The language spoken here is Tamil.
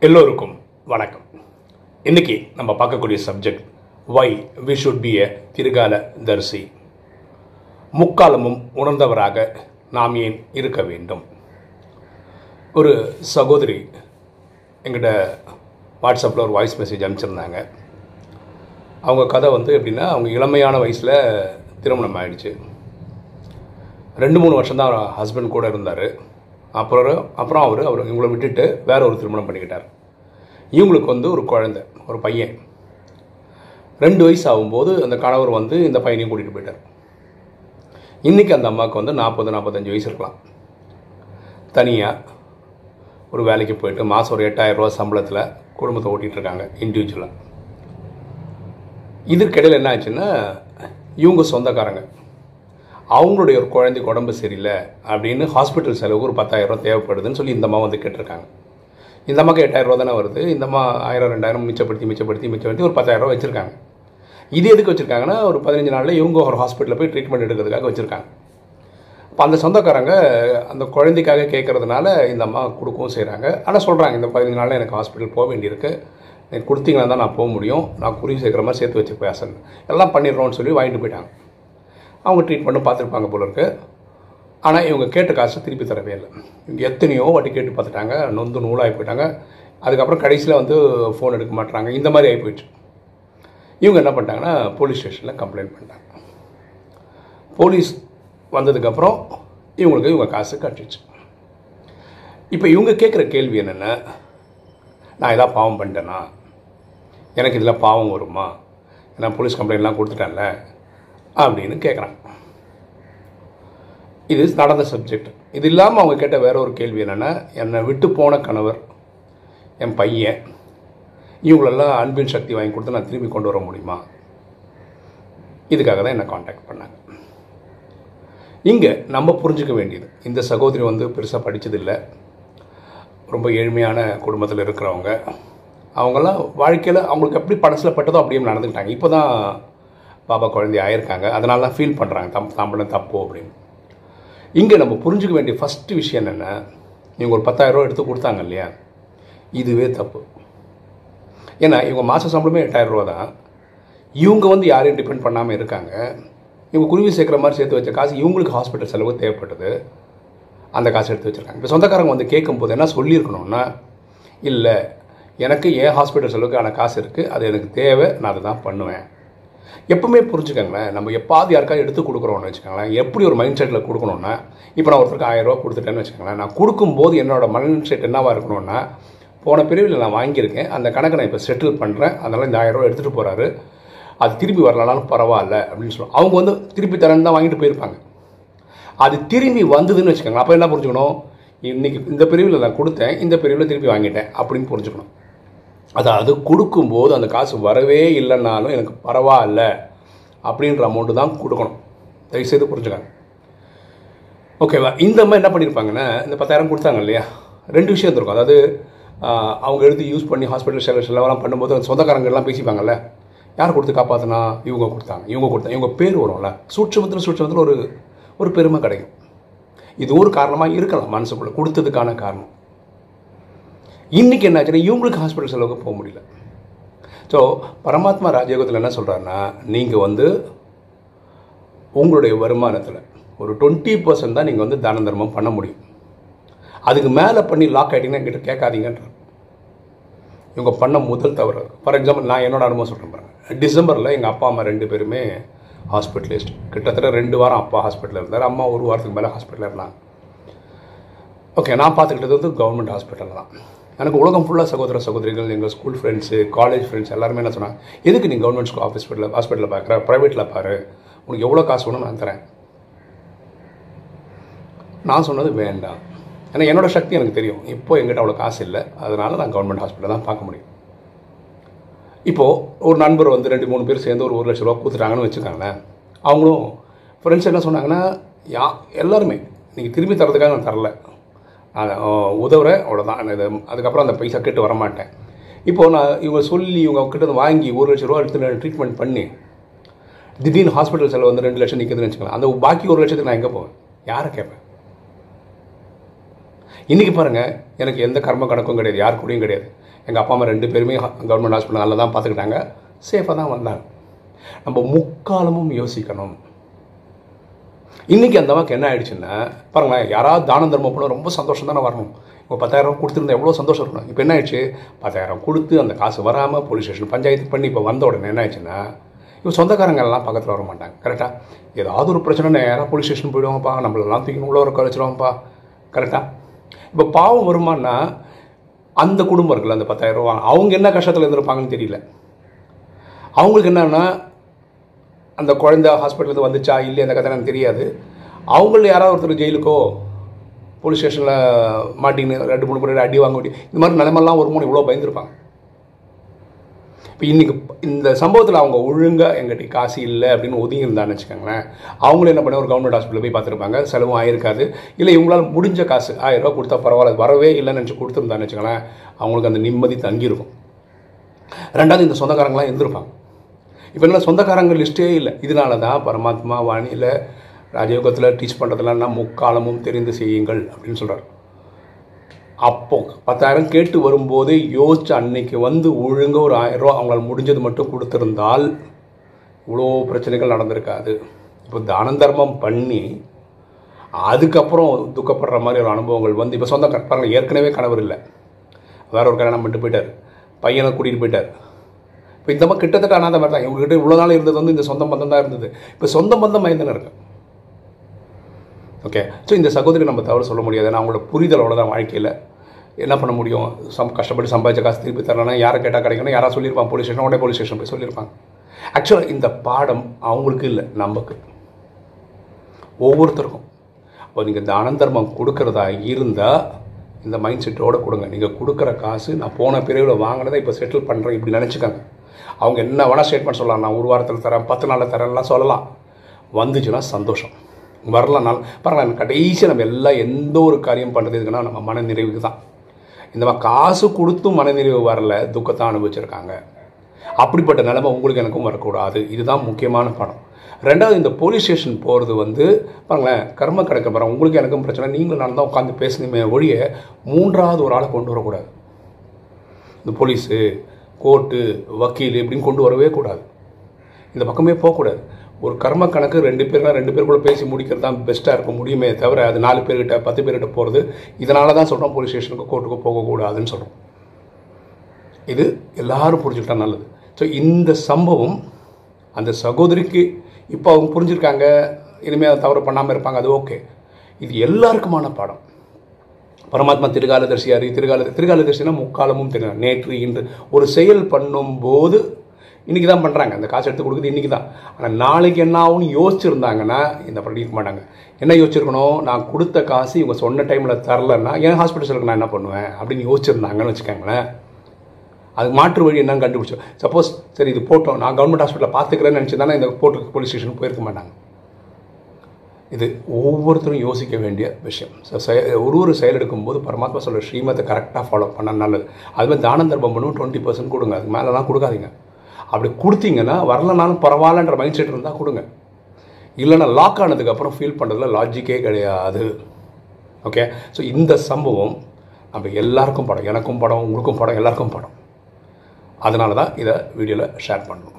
எல்லோருக்கும் வணக்கம். இன்னைக்கு நம்ம பார்க்கக்கூடிய subject why we should be a திருகால தரிசி. முக்காலமும் உணர்ந்தவராக நாம் ஏன் இருக்க வேண்டும்? ஒரு சகோதரி எங்கிட்ட வாட்ஸ்அப்பில் ஒரு வாய்ஸ் மெசேஜ் அனுப்பிச்சிருந்தாங்க. அவங்க கதை வந்து எப்படின்னா அவங்க இளமையான வயசில் திருமணம் ஆயிடுச்சு. ரெண்டு மூணு வருஷம் தான் ஹஸ்பண்ட் கூட இருந்தார். அப்புறம் அப்புறம் அவர் அவர் இவங்களை விட்டுட்டு வேற ஒரு திருமணம் பண்ணிக்கிட்டார். இவங்களுக்கு வந்து ஒரு குழந்தை ஒரு பையன். ரெண்டு வயசு ஆகும்போது அந்த கணவர் வந்து இந்த பையனையும் கூட்டிகிட்டு போயிட்டார். இன்றைக்கி அந்த அம்மாவுக்கு வந்து நாற்பது நாற்பத்தஞ்சு வயசு இருக்கலாம். தனியாக ஒரு வேலைக்கு போயிட்டு மாதம் ஒரு எட்டாயிரம் ரூபா சம்பளத்தில் குடும்பத்தை ஓட்டிகிட்டு இருக்காங்க இண்டிவிஜுவலாக இதற்கிடையில் என்ன ஆச்சுன்னா இவங்க சொந்தக்காரங்க. அவங்களுடைய ஒரு குழந்தைக்கு உடம்பு சரியில்லை அப்படின்னு ஹாஸ்பிட்டல் செலவுக்கு ஒரு பத்தாயிரம் ரூபா தேவைப்படுதுன்னு சொல்லி இந்தம்மா வந்து கேட்டிருக்காங்க. இந்த அம்மாக்கு எட்டாயிரம் ரூபா தானே வருது. இந்தம்மா ஆயிரம் ரெண்டாயிரம் மிச்சப்படுத்தி மிச்சப்படுத்தி மிச்சப்படுத்தி ஒரு பத்தாயிரம் ரூபா வச்சுருக்காங்க. இது எதுக்கு வச்சுருக்காங்கன்னா ஒரு பதினஞ்சு நாளில் இவங்க ஒரு ஹாஸ்பிட்டலில் போய் ட்ரீட்மெண்ட் எடுக்கிறதுக்காக வச்சுருக்காங்க. இப்போ அந்த சொந்தக்காரங்க அந்த குழந்தைக்காக கேட்குறதுனால இந்த அம்மா கொடுக்கவும் செய்கிறாங்க ஆனால் சொல்கிறாங்க இந்த பதினஞ்சு நாளில் எனக்கு ஹாஸ்பிட்டல் போக வேண்டியிருக்கு. எனக்கு கொடுத்தீங்கன்னா தான் நான் போக முடியும். நான் குறி சேர்க்குற மாதிரி சேர்த்து வச்சு பேசணும் எல்லாம் பண்ணிடுறோன்னு சொல்லி வாங்கிட்டு போயிட்டாங்க. அவங்க ட்ரீட்மெண்ட்டும் பார்த்துருப்பாங்க போல இருக்கு. ஆனால் இவங்க கேட்ட காசு திருப்பி தரவே இல்லை. இவங்க எத்தனையோ வாட்டி கேட்டு பார்த்துட்டாங்க. நொந்து நூலாகி போயிட்டாங்க. அதுக்கப்புறம் கடைசியில் வந்து ஃபோன் எடுக்க மாட்டாங்க இந்த மாதிரி ஆகி போயிடுச்சு. இவங்க என்ன பண்ணிட்டாங்கன்னா போலீஸ் ஸ்டேஷனில் கம்ப்ளைண்ட் பண்ணிட்டாங்க. போலீஸ் வந்ததுக்கப்புறம் இவங்களுக்கு இவங்க காசு கட்டிச்சு இப்போ இவங்க கேட்குற கேள்வி என்னென்னா? நான் எதாவது பாவம் பண்ணிட்டேன்னா எனக்கு இதில் பாவம் வருமா? நான் போலீஸ் கம்ப்ளைண்ட்லாம் கொடுத்துட்டேன்ல. அப்படின்னு கேட்குறாங்க இது நடந்த சப்ஜெக்ட் இது இல்லாமல் அவங்க கேட்ட வேற ஒரு கேள்வி என்னென்னா என்னை விட்டு போன கணவர் என் பையன் இவங்களெல்லாம் அன்பின் சக்தி வாங்கி கொடுத்து நான் திரும்பி கொண்டு வர முடியுமா? இதுக்காக தான் என்னை காண்டாக்ட் பண்ணாங்க. இங்கே நம்ம புரிஞ்சுக்க வேண்டியது. இந்த சகோதரி வந்து பெருசாக படித்ததில்லை ரொம்ப ஏழ்மையான குடும்பத்தில் இருக்கிறவங்க. அவங்களாம் வாழ்க்கையில் அவங்களுக்கு எப்படி படசில் பட்டதோ அப்படியே நடந்துக்கிட்டாங்க. இப்போ தான் பாப்பா குழந்தை ஆயிருக்காங்க. அதனால தான் ஃபீல் பண்ணுறாங்க தம் தான் தப்போ தப்பு அப்படின்னு. இங்கே நம்ம புரிஞ்சுக்க வேண்டிய ஃபஸ்ட்டு விஷயம் என்னென்னா இவங்க ஒரு பத்தாயிரரூவா எடுத்து கொடுத்தாங்க இல்லையா? இதுவே தப்பு. ஏன்னா இவங்க மாத சம்பளமே எட்டாயிரரூவா தான். இவங்க வந்து யாரையும் டிபெண்ட் பண்ணாமல் இருக்காங்க. இவங்க குருவி சேர்க்குற மாதிரி சேர்த்து வச்ச காசு இவங்களுக்கு ஹாஸ்பிட்டல் செலவு தேவைப்பட்டது. அந்த காசு எடுத்து வச்சுருக்காங்க. இப்போ சொந்தக்காரங்க வந்து கேட்கும்போது என்ன சொல்லியிருக்கணும்னா இல்லை எனக்கு ஏன் ஹாஸ்பிட்டல் செலவுக்கான காசு இருக்குது அது எனக்கு தேவை. நான் அதை தான் பண்ணுவேன். எப்பவுமே புரிஞ்சுக்கோங்களேன் நம்ம எப்பாவது யாருக்காவது எடுத்து கொடுக்குறோம்னு வச்சுக்கோங்களேன் எப்படி ஒரு மைண்ட் செட்டில் கொடுக்கணும்னா இப்போ நான் ஒருத்தருக்கு ஆயிரம் ரூபா கொடுத்துட்டேன்னு வச்சுக்கோங்களேன் நான் கொடுக்கும்போது என்னோட மைண்ட் செட் என்னவாக இருக்கணும்னா போன பிரிவில் நான் வாங்கியிருக்கேன் அந்த கணக்கை நான் இப்போ செட்டில் பண்ணுறேன் அதனால் இந்த ஆயிரம் ரூபா எடுத்துகிட்டு போகிறாரு அது திருப்பி வரலனாலும் பரவாயில்ல அப்படின்னு சொல்லுவோம் அவங்க வந்து திருப்பி தரேன்னு தான் வாங்கிட்டு போயிருப்பாங்க. அது திரும்பி வந்ததுன்னு வச்சுக்கோங்களேன் அப்போ என்ன புரிஞ்சுக்கணும்? இன்றைக்கி இந்த பிரிவில் நான் கொடுத்தேன் இந்த பிரிவில் திருப்பி வாங்கிட்டேன் அப்படின்னு புரிஞ்சுக்கணும். அதாவது கொடுக்கும்போது அந்த காசு வரவே இல்லைன்னாலும் எனக்கு பரவாயில்ல அப்படின்ற அமௌண்ட்டு தான் கொடுக்கணும். தயவுசெய்து புரிஞ்சுக்காங்க. ஓகேவா இந்த மாதிரி என்ன பண்ணியிருப்பாங்கன்னா இந்த பத்தாயிரம் கொடுத்தாங்க இல்லையா? ரெண்டு விஷயம் இருந்திருக்கும். அதாவது அவங்க எடுத்து யூஸ் பண்ணி ஹாஸ்பிட்டல் செலவு செலவெல்லாம் பண்ணும்போது அந்த சொந்தக்காரங்கெல்லாம் பேசிப்பாங்கல்ல? யார் கொடுத்து காப்பாற்றினா இவங்க கொடுத்தாங்க. இவங்க கொடுத்தாங்க இவங்க பேர் வரும்ல? சூட்சமத்தில் சூட்சமத்தில் ஒரு ஒரு பெருமை கிடைக்கும். இது ஒரு காரணமாக இருக்கலாம் மனசுக்குள்ளே கொடுத்ததுக்கான காரணம். இன்றைக்கி என்ன ஆச்சுன்னா இவங்களுக்கு ஹாஸ்பிட்டல் செலவுக்கு போக முடியல. ஸோ பரமாத்மா ராஜயோகத்தில் என்ன சொல்கிறாருன்னா நீங்கள் வந்து உங்களுடைய வருமானத்தில் ஒரு டுவெண்ட்டி பர்சன்ட் தான் நீங்கள் வந்து தான தர்மம் பண்ண முடியும். அதுக்கு மேலே பண்ணி லாக் ஆகிட்டீங்கன்னா என்கிட்ட கேட்காதீங்கன்ற இவங்க பண்ண முதல் தவறு. ஃபார் எக்ஸாம்பிள் நான் என்னோட அனுபவம் சொல்கிறேன் பாருங்கள் டிசம்பரில் எங்கள் அப்பா அம்மா ரெண்டு பேருமே ஹாஸ்பிட்டலிஸ்ட் கிட்டத்தட்ட ரெண்டு வாரம் அப்பா ஹாஸ்பிட்டலில் இருந்தார். அம்மா ஒரு வாரத்துக்கு மேலே ஹாஸ்பிட்டலில் இருந்தாங்க. ஓகே நான் பார்த்துக்கிட்டது வந்து கவர்மெண்ட் ஹாஸ்பிட்டல் தான். எனக்கு உலகம் ஃபுல்லாக சகோதர சகோதரிகள் எங்கள் ஸ்கூல் ஃப்ரெண்ட்ஸு காலேஜ் ஃப்ரெண்ட்ஸ் எல்லாருமே என்ன சொன்னாங்க எதுக்கு நீ கவர்மெண்ட் ஸ்கூல் ஹாஸ்பிட்டலில் ஹாஸ்பிட்டலில் பார்க்குற ப்ரைவேட்டில் பாரு. உனக்கு எவ்வளோ காசு வேணும் நான் தரேன். நான் சொன்னது வேண்டாம். ஏன்னா என்னோட சக்தி எனக்கு தெரியும். இப்போ எங்கிட்ட அவ்வளோ காசு இல்லை. அதனால் நான் கவர்மெண்ட் ஹாஸ்பிட்டல் தான் பார்க்க முடியும். இப்போது ஒரு நண்பர் வந்து ரெண்டு மூணு பேர் சேர்ந்து ஒரு ஒரு லட்ச ரூபா கொடுத்துட்டாங்கன்னு வச்சுக்காங்களேன். அவங்களும் ஃப்ரெண்ட்ஸ் என்ன சொன்னாங்கன்னா யா எல்லாருமே நீங்கள் திரும்பி தரதுக்காக நான் தரல. அதை உதவுறேன் அவ்வளோதான் நான் இது அதுக்கப்புறம் அந்த பைசா கேட்டு வரமாட்டேன். இப்போது நான் இவங்க சொல்லி இவங்க கிட்ட வாங்கி ஒரு லட்ச ரூபா எடுத்து ட்ரீட்மெண்ட் பண்ணி திடீர்னு ஹாஸ்பிட்டல் செலவு வந்து ரெண்டு லட்சம் நிற்குதுன்னு வச்சுக்கலாம் அந்த பாக்கி ஒரு லட்சத்துக்கு நான் எங்கே போவேன்? யாரை கேட்பேன் இன்றைக்கி பாருங்கள் எனக்கு எந்த கர்ம கணக்கும் கிடையாது யார் கூடயும் கிடையாது. எங்கள் அப்பா அம்மா ரெண்டு பேருமே கவர்மெண்ட் ஹாஸ்பிட்டல் நல்லா தான் பார்த்துக்கிட்டாங்க. சேஃபாக தான் வந்தாங்க. நம்ம முக்காலமும் யோசிக்கணும். இன்றைக்கி அந்த அம்மாவுக்கு என்ன ஆயிடுச்சுன்னா பாருங்களேன் யாராவது தானம் தர்மம் போனால் ரொம்ப சந்தோஷம் தானே வரணும். இப்போ பத்தாயிரம் கொடுத்துருந்தா எவ்வளோ சந்தோஷம் இருக்கணும்? இப்போ என்ன ஆயிடுச்சு? பத்தாயிரம் கொடுத்து அந்த காசு வராமல் போலீஸ் ஸ்டேஷன் பஞ்சாயத்து பண்ணி இப்போ வந்த உடனே என்ன ஆயிடுச்சுன்னா இப்போ சொந்தக்காரங்க எல்லாம் பக்கத்தில் வர மாட்டாங்க. கரெக்டாக ஏதாவது ஒரு பிரச்சனை நேராக போலீஸ் ஸ்டேஷன் போயிடுவோம்ப்பா நம்மளெல்லாம் தூக்கி உள்ள ஒரு கழிச்சிடுவாங்கப்பா கரெக்டாக இப்போ பாவம் வருமானா அந்த குடும்பம் இருக்குல்ல அந்த பத்தாயிரம் ரூபா அவங்க என்ன கஷ்டத்தில் இருந்திருப்பாங்கன்னு தெரியல. அவங்களுக்கு என்னென்னா அந்த குழந்தை ஹாஸ்பிட்டலுக்கு வந்துச்சா இல்லையா அந்த கதை எனக்கு தெரியாது. அவங்கள யாராவது ஒருத்தர் ஜெயிலுக்கோ போலீஸ் ஸ்டேஷனில் மாட்டின்னு ரெண்டு மூணு பேர் அடி வாங்க முடியும் இந்த மாதிரி நிலைமெல்லாம் ஒரு மூணு இவ்வளோ பயந்துருப்பாங்க. இப்போ இன்றைக்கி இந்த சம்பவத்தில் அவங்க ஒழுங்காக எங்கிட்ட காசு இல்லை அப்படின்னு ஒதுங்கி இருந்தான்னு வச்சுக்கோங்களேன். அவங்களும் என்ன பண்ண ஒரு கவர்மெண்ட் ஹாஸ்பிட்டலில் போய் பார்த்துருப்பாங்க. செலவும் ஆயிருக்காது. இல்லை இவங்களால் முடிஞ்ச காசு ஆயிரம் ரூபா கொடுத்தா பரவாயில்ல வரவே இல்லைன்னு நினச்சி கொடுத்துருந்தான்னு வச்சுக்கோங்களேன் அவங்களுக்கு அந்த நிம்மதி தங்கியிருக்கும். ரெண்டாவது இந்த சொந்தக்காரங்களாம் இருந்திருப்பாங்க. இப்போ சொந்தக்காரங்க லிஸ்ட்டே இல்லை. இதனால தான் பரமாத்மா வாணியில் ராஜயோகத்தில் டீச் பண்ணுறதுலாம் நான் முக்காலமும் தெரிந்து செய்யுங்கள் அப்படின்னு சொல்கிறார் அப்போ பத்தாயிரம் கேட்டு வரும்போது யோசிச்சு அன்னைக்கு வந்து ஒழுங்க ஒரு ஆயிரம் ரூபா அவங்களால் முடிஞ்சது மட்டும் கொடுத்துருந்தால் இவ்வளோ பிரச்சனைகள் நடந்திருக்காது. இப்போ தான தர்மம் பண்ணி அதுக்கப்புறம் துக்கப்படுற மாதிரி ஒரு அனுபவங்கள் வந்து இப்போ சொந்த பாருங்க ஏற்கனவே கணவர் இல்லை. வேற ஒரு கல்யாணம் பண்ணிட்டு போயிட்டார். பையனை கூட்டிகிட்டு போயிட்டார். இப்போ இந்த மாதிரி கிட்டத்தட்ட அனாத மாதிரி தான். இவங்ககிட்ட இவ்வளோ நாள் இருந்தது வந்து இந்த சொந்த பந்தம் தான் இருந்தது. இப்போ சொந்த பந்தம் மயந்தன இருக்கு ஓகே ஸோ இந்த சகோதரி நம்ம தவறு சொல்ல முடியாது. ஏன்னா அவங்களோட புரிதலோட தான் வாழ்க்கையில். என்ன பண்ண முடியும்? சம் கஷ்டப்பட்டு சம்பாதிச்ச காசு திருப்பி தரலன்னா யாரை கேட்டால் கிடைக்கணும் யாராவது சொல்லியிருப்பாங்க? போலீஸ் ஸ்டேஷன் உடனே போலீஸ் ஸ்டேஷன் போய் சொல்லியிருப்பாங்க. ஆக்சுவலாக இந்த பாடம் அவங்களுக்கு இல்லை நமக்கு. ஒவ்வொருத்தருக்கும். அப்போ நீங்கள் தான தர்மம் கொடுக்கறதா இருந்தால் இந்த மைண்ட் செட்டோடு கொடுங்க. நீங்கள் கொடுக்குற காசு நான் போன பிரிவில் வாங்கினதை இப்போ செட்டில் பண்ணுறேன் இப்படி நினச்சிக்கோங்க. அவங்க என்ன வேணால் ஸ்டேட்மெண்ட் சொல்லலாம். நான் ஒரு வாரத்தில் தரேன் பத்து நாளில் தரேன்லாம் சொல்லலாம். வந்துச்சுன்னா சந்தோஷம். வரலனாலும் பரவாயில்ல கடைசியாக நம்ம எல்லாம் எந்த ஒரு காரியம் பண்ணுறது எதுக்குன்னா நம்ம மனநிறைவுக்கு தான். இந்த மாதிரி காசு கொடுத்தும் மனநிறைவு வரல துக்கத்தை அனுபவிச்சிருக்காங்க. அப்படிப்பட்ட நிலைமை உங்களுக்கு எனக்கும் வரக்கூடாது. இதுதான் முக்கியமான படம். ரெண்டாவது இந்த போலீஸ் ஸ்டேஷன் போகிறது வந்து பாருங்களேன் கர்ம கிடைக்க பாருங்க உங்களுக்கு எனக்கும் பிரச்சனை. நீங்களும் நான் தான் உட்காந்து பேசணுமே ஒழிய மூன்றாவது ஒரு ஆளை கொண்டு வரக்கூடாது. இந்த போலீஸு கோர்ட்டு வக்கீல் இப்படின்னு கொண்டு வரவே கூடாது. இந்த பக்கமே போகக்கூடாது. ஒரு கர்ம கணக்கு ரெண்டு பேர்னா ரெண்டு பேருக்குள்ள பேசி முடிக்கிறது தான் பெஸ்ட்டாக இருக்க முடியுமே தவிர அது நாலு பேர்கிட்ட பத்து பேர்கிட்ட போகிறது இதனால தான் சொல்கிறோம் போலீஸ் ஸ்டேஷனுக்கு கோர்ட்டுக்கு போகக்கூடாதுன்னு சொல்கிறோம் இது எல்லாரும் புரிஞ்சுக்கிட்டா நல்லது. ஸோ இந்த சம்பவம் அந்த சகோதரிக்கு இப்போ அவங்க புரிஞ்சிருக்காங்க இனிமேல் தவறு பண்ணாமல் இருப்பாங்க அது ஓகே இது எல்லாருக்குமான பாடம். பரமாத்மா திருகாலதர்சியார் திருகால திருகாலதர்சினா முக்காலமும் தெரியும் நேற்று இன்று. ஒரு செயல் பண்ணும்போது இன்றைக்கி தான் பண்ணுறாங்க அந்த காசு எடுத்து கொடுக்குது இன்றைக்கி தான். ஆனால் நாளைக்கு என்ன ஆகும்னு யோசிச்சிருந்தாங்கன்னா இந்த பண்ணிக்க மாட்டாங்க என்ன யோசிச்சிருக்கணும்? நான் கொடுத்த காசு இவங்க சொன்ன டைமில் தரலன்னா என் ஹாஸ்பிட்டலுக்கு நான் என்ன பண்ணுவேன்? அப்படின்னு யோசிச்சிருந்தாங்கன்னு வச்சுக்கோங்களேன். அதுக்கு மாற்று வழி என்னன்னு கண்டுபிடிச்சோம் சப்போஸ் சரி இது போட்டோம். நான் கவர்மெண்ட் ஹாஸ்பிட்டலில் பார்த்துக்கிறேன்னு நினச்சி தானே இந்த போட்டு போலீஸ் ஸ்டேஷனுக்கு போயிருக்க மாட்டாங்க. இது ஒவ்வொருத்தரும் யோசிக்க வேண்டிய விஷயம். ஸோ ஒரு ஒரு செயல் எடுக்கும்போது பரமாத்மா சொல்கிற ஸ்ரீமத்தை கரெக்டாக ஃபாலோ பண்ண நல்லது. அதுமாதிரி தானம் தர்மம் பண்ணுவோம் டுவெண்ட்டி பர்சன்ட் கொடுங்க. அதுக்கு மேலெலாம் கொடுக்காதீங்க. அப்படி கொடுத்தீங்கன்னா வரலனாலும் பரவாயில்லன்ற மைண்ட் செட் இருந்தால் கொடுங்க. இல்லைன்னா லாக் ஆனதுக்கப்புறம் ஃபீல் பண்ணுறதுல லாஜிக்கே கிடையாது. ஓகே ஸோ இந்த சம்பவம் நம்ம எல்லாருக்கும் படம். எனக்கும் படம் உங்களுக்கும் படம் எல்லாருக்கும் படம். அதனால தான் இதை வீடியோவில் ஷேர் பண்ணணும்